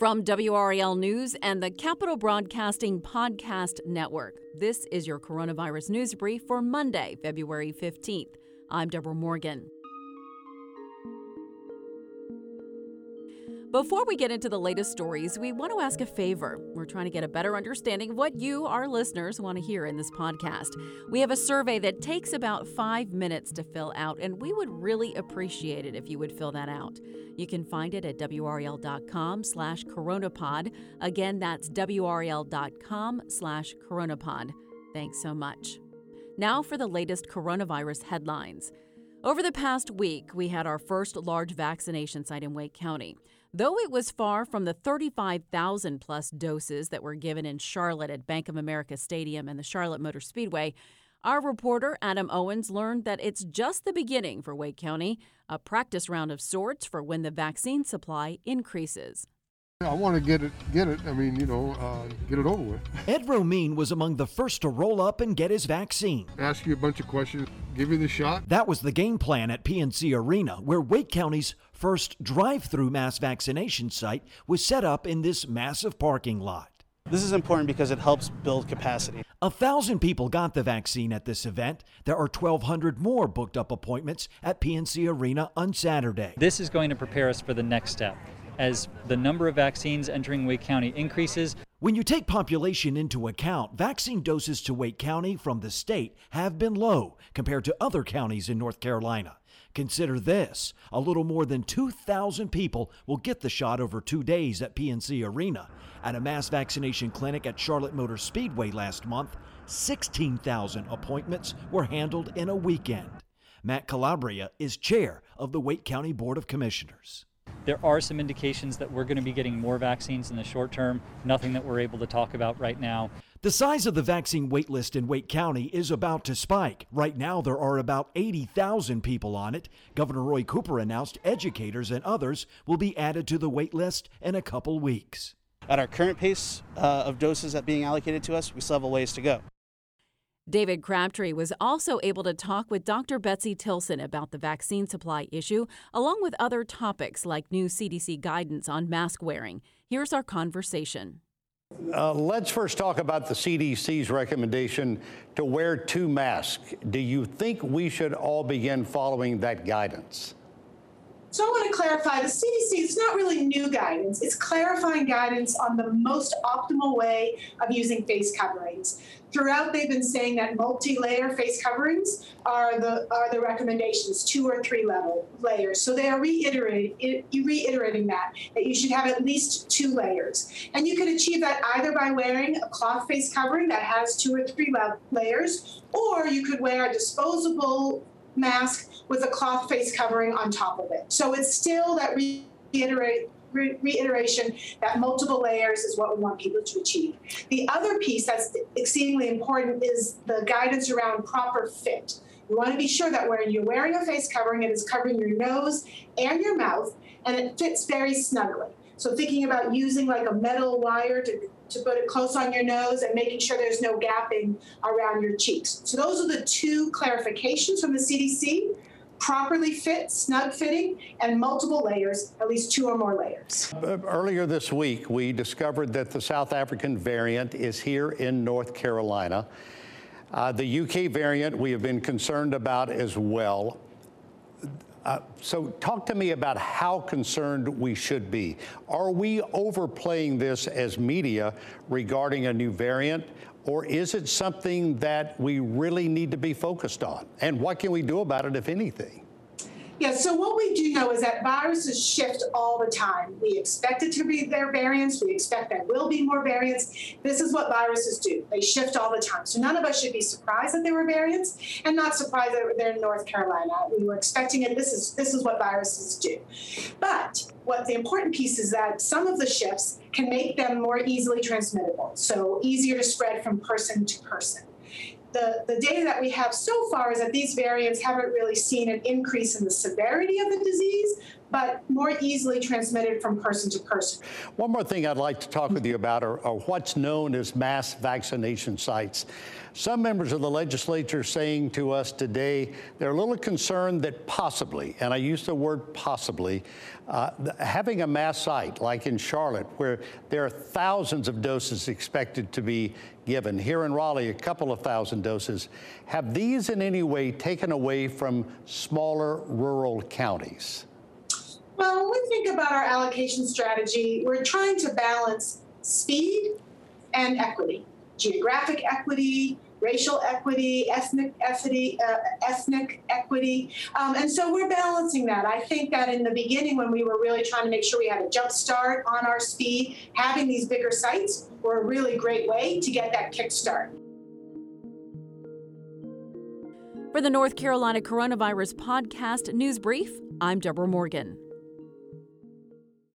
From WRAL News and the Capital Broadcasting Podcast Network, this is your coronavirus news brief for Monday, February 15th. I'm Deborah Morgan. Before we get into the latest stories, we want to ask a favor. We're trying to get a better understanding of what you, our listeners, want to hear in this podcast. We have a survey that takes about five minutes to fill out, and we would really appreciate it if you would fill that out. You can find it at WRAL.com slash coronapod. Again, that's WRAL.com slash coronapod. Thanks so much. Now for the latest coronavirus headlines. Over the past week, we had our first large vaccination site in Wake County. Though it was far from the 35,000 plus doses that were given in Charlotte at Bank of America Stadium and the Charlotte Motor Speedway, our reporter Adam Owens learned that it's just the beginning for Wake County, a practice round of sorts for when the vaccine supply increases. I want to get it, get it. I mean, you know, uh, get it over with. Ed Romine was among the first to roll up and get his vaccine. Ask you a bunch of questions, give you the shot. That was the game plan at PNC Arena, where Wake County's first drive-through mass vaccination site was set up in this massive parking lot. This is important because it helps build capacity. A thousand people got the vaccine at this event. There are 1,200 more booked up appointments at PNC Arena on Saturday. This is going to prepare us for the next step as the number of vaccines entering Wake County increases. When you take population into account, vaccine doses to Wake County from the state have been low compared to other counties in North Carolina. Consider this a little more than 2,000 people will get the shot over two days at PNC Arena. At a mass vaccination clinic at Charlotte Motor Speedway last month, 16,000 appointments were handled in a weekend. Matt Calabria is chair of the Wake County Board of Commissioners. There are some indications that we're going to be getting more vaccines in the short term, nothing that we're able to talk about right now. The size of the vaccine waitlist in Wake County is about to spike. Right now, there are about 80,000 people on it. Governor Roy Cooper announced educators and others will be added to the waitlist in a couple weeks. At our current pace uh, of doses that being allocated to us, we still have a ways to go. David Crabtree was also able to talk with Dr. Betsy Tilson about the vaccine supply issue, along with other topics like new CDC guidance on mask wearing. Here's our conversation. Uh, let's first talk about the CDC's recommendation to wear two masks. Do you think we should all begin following that guidance? So I want to clarify the CDC, it's not really new guidance. It's clarifying guidance on the most optimal way of using face coverings. Throughout, they've been saying that multi-layer face coverings are the are the recommendations, two or three level layers. So they are reiterating reiterating that that you should have at least two layers, and you can achieve that either by wearing a cloth face covering that has two or three layers, or you could wear a disposable mask with a cloth face covering on top of it. So it's still that reiterate re- reiteration that multiple layers is what we want people to achieve. The other piece that's exceedingly important is the guidance around proper fit. You want to be sure that when you're wearing a face covering, it is covering your nose and your mouth, and it fits very snugly. So thinking about using like a metal wire to to put it close on your nose and making sure there's no gapping around your cheeks. So those are the two clarifications from the CDC properly fit, snug fitting, and multiple layers, at least two or more layers. Earlier this week, we discovered that the South African variant is here in North Carolina. Uh, the UK variant we have been concerned about as well. Uh, so, talk to me about how concerned we should be. Are we overplaying this as media regarding a new variant? Or is it something that we really need to be focused on? And what can we do about it, if anything? Yeah, so what we do know is that viruses shift all the time. We expect it to be their variants. We expect there will be more variants. This is what viruses do. They shift all the time. So none of us should be surprised that there were variants and not surprised that they're in North Carolina. We were expecting it. This is this is what viruses do. But what the important piece is that some of the shifts can make them more easily transmittable. So easier to spread from person to person the, the data that we have so far is that these variants haven't really seen an increase in the severity of the disease, but more easily transmitted from person to person. One more thing I'd like to talk with you about are, are what's known as mass vaccination sites. Some members of the legislature saying to us today they're a little concerned that possibly, and I use the word possibly, uh, having a mass site like in Charlotte, where there are thousands of doses expected to be given, here in Raleigh, a couple of thousand doses, have these in any way taken away from smaller rural counties? Well, when we think about our allocation strategy, we're trying to balance speed and equity geographic equity, racial equity, ethnic equity, uh, ethnic equity, um, and so we're balancing that. I think that in the beginning, when we were really trying to make sure we had a jump start on our speed, having these bigger sites were a really great way to get that kickstart. For the North Carolina Coronavirus Podcast News Brief, I'm Deborah Morgan.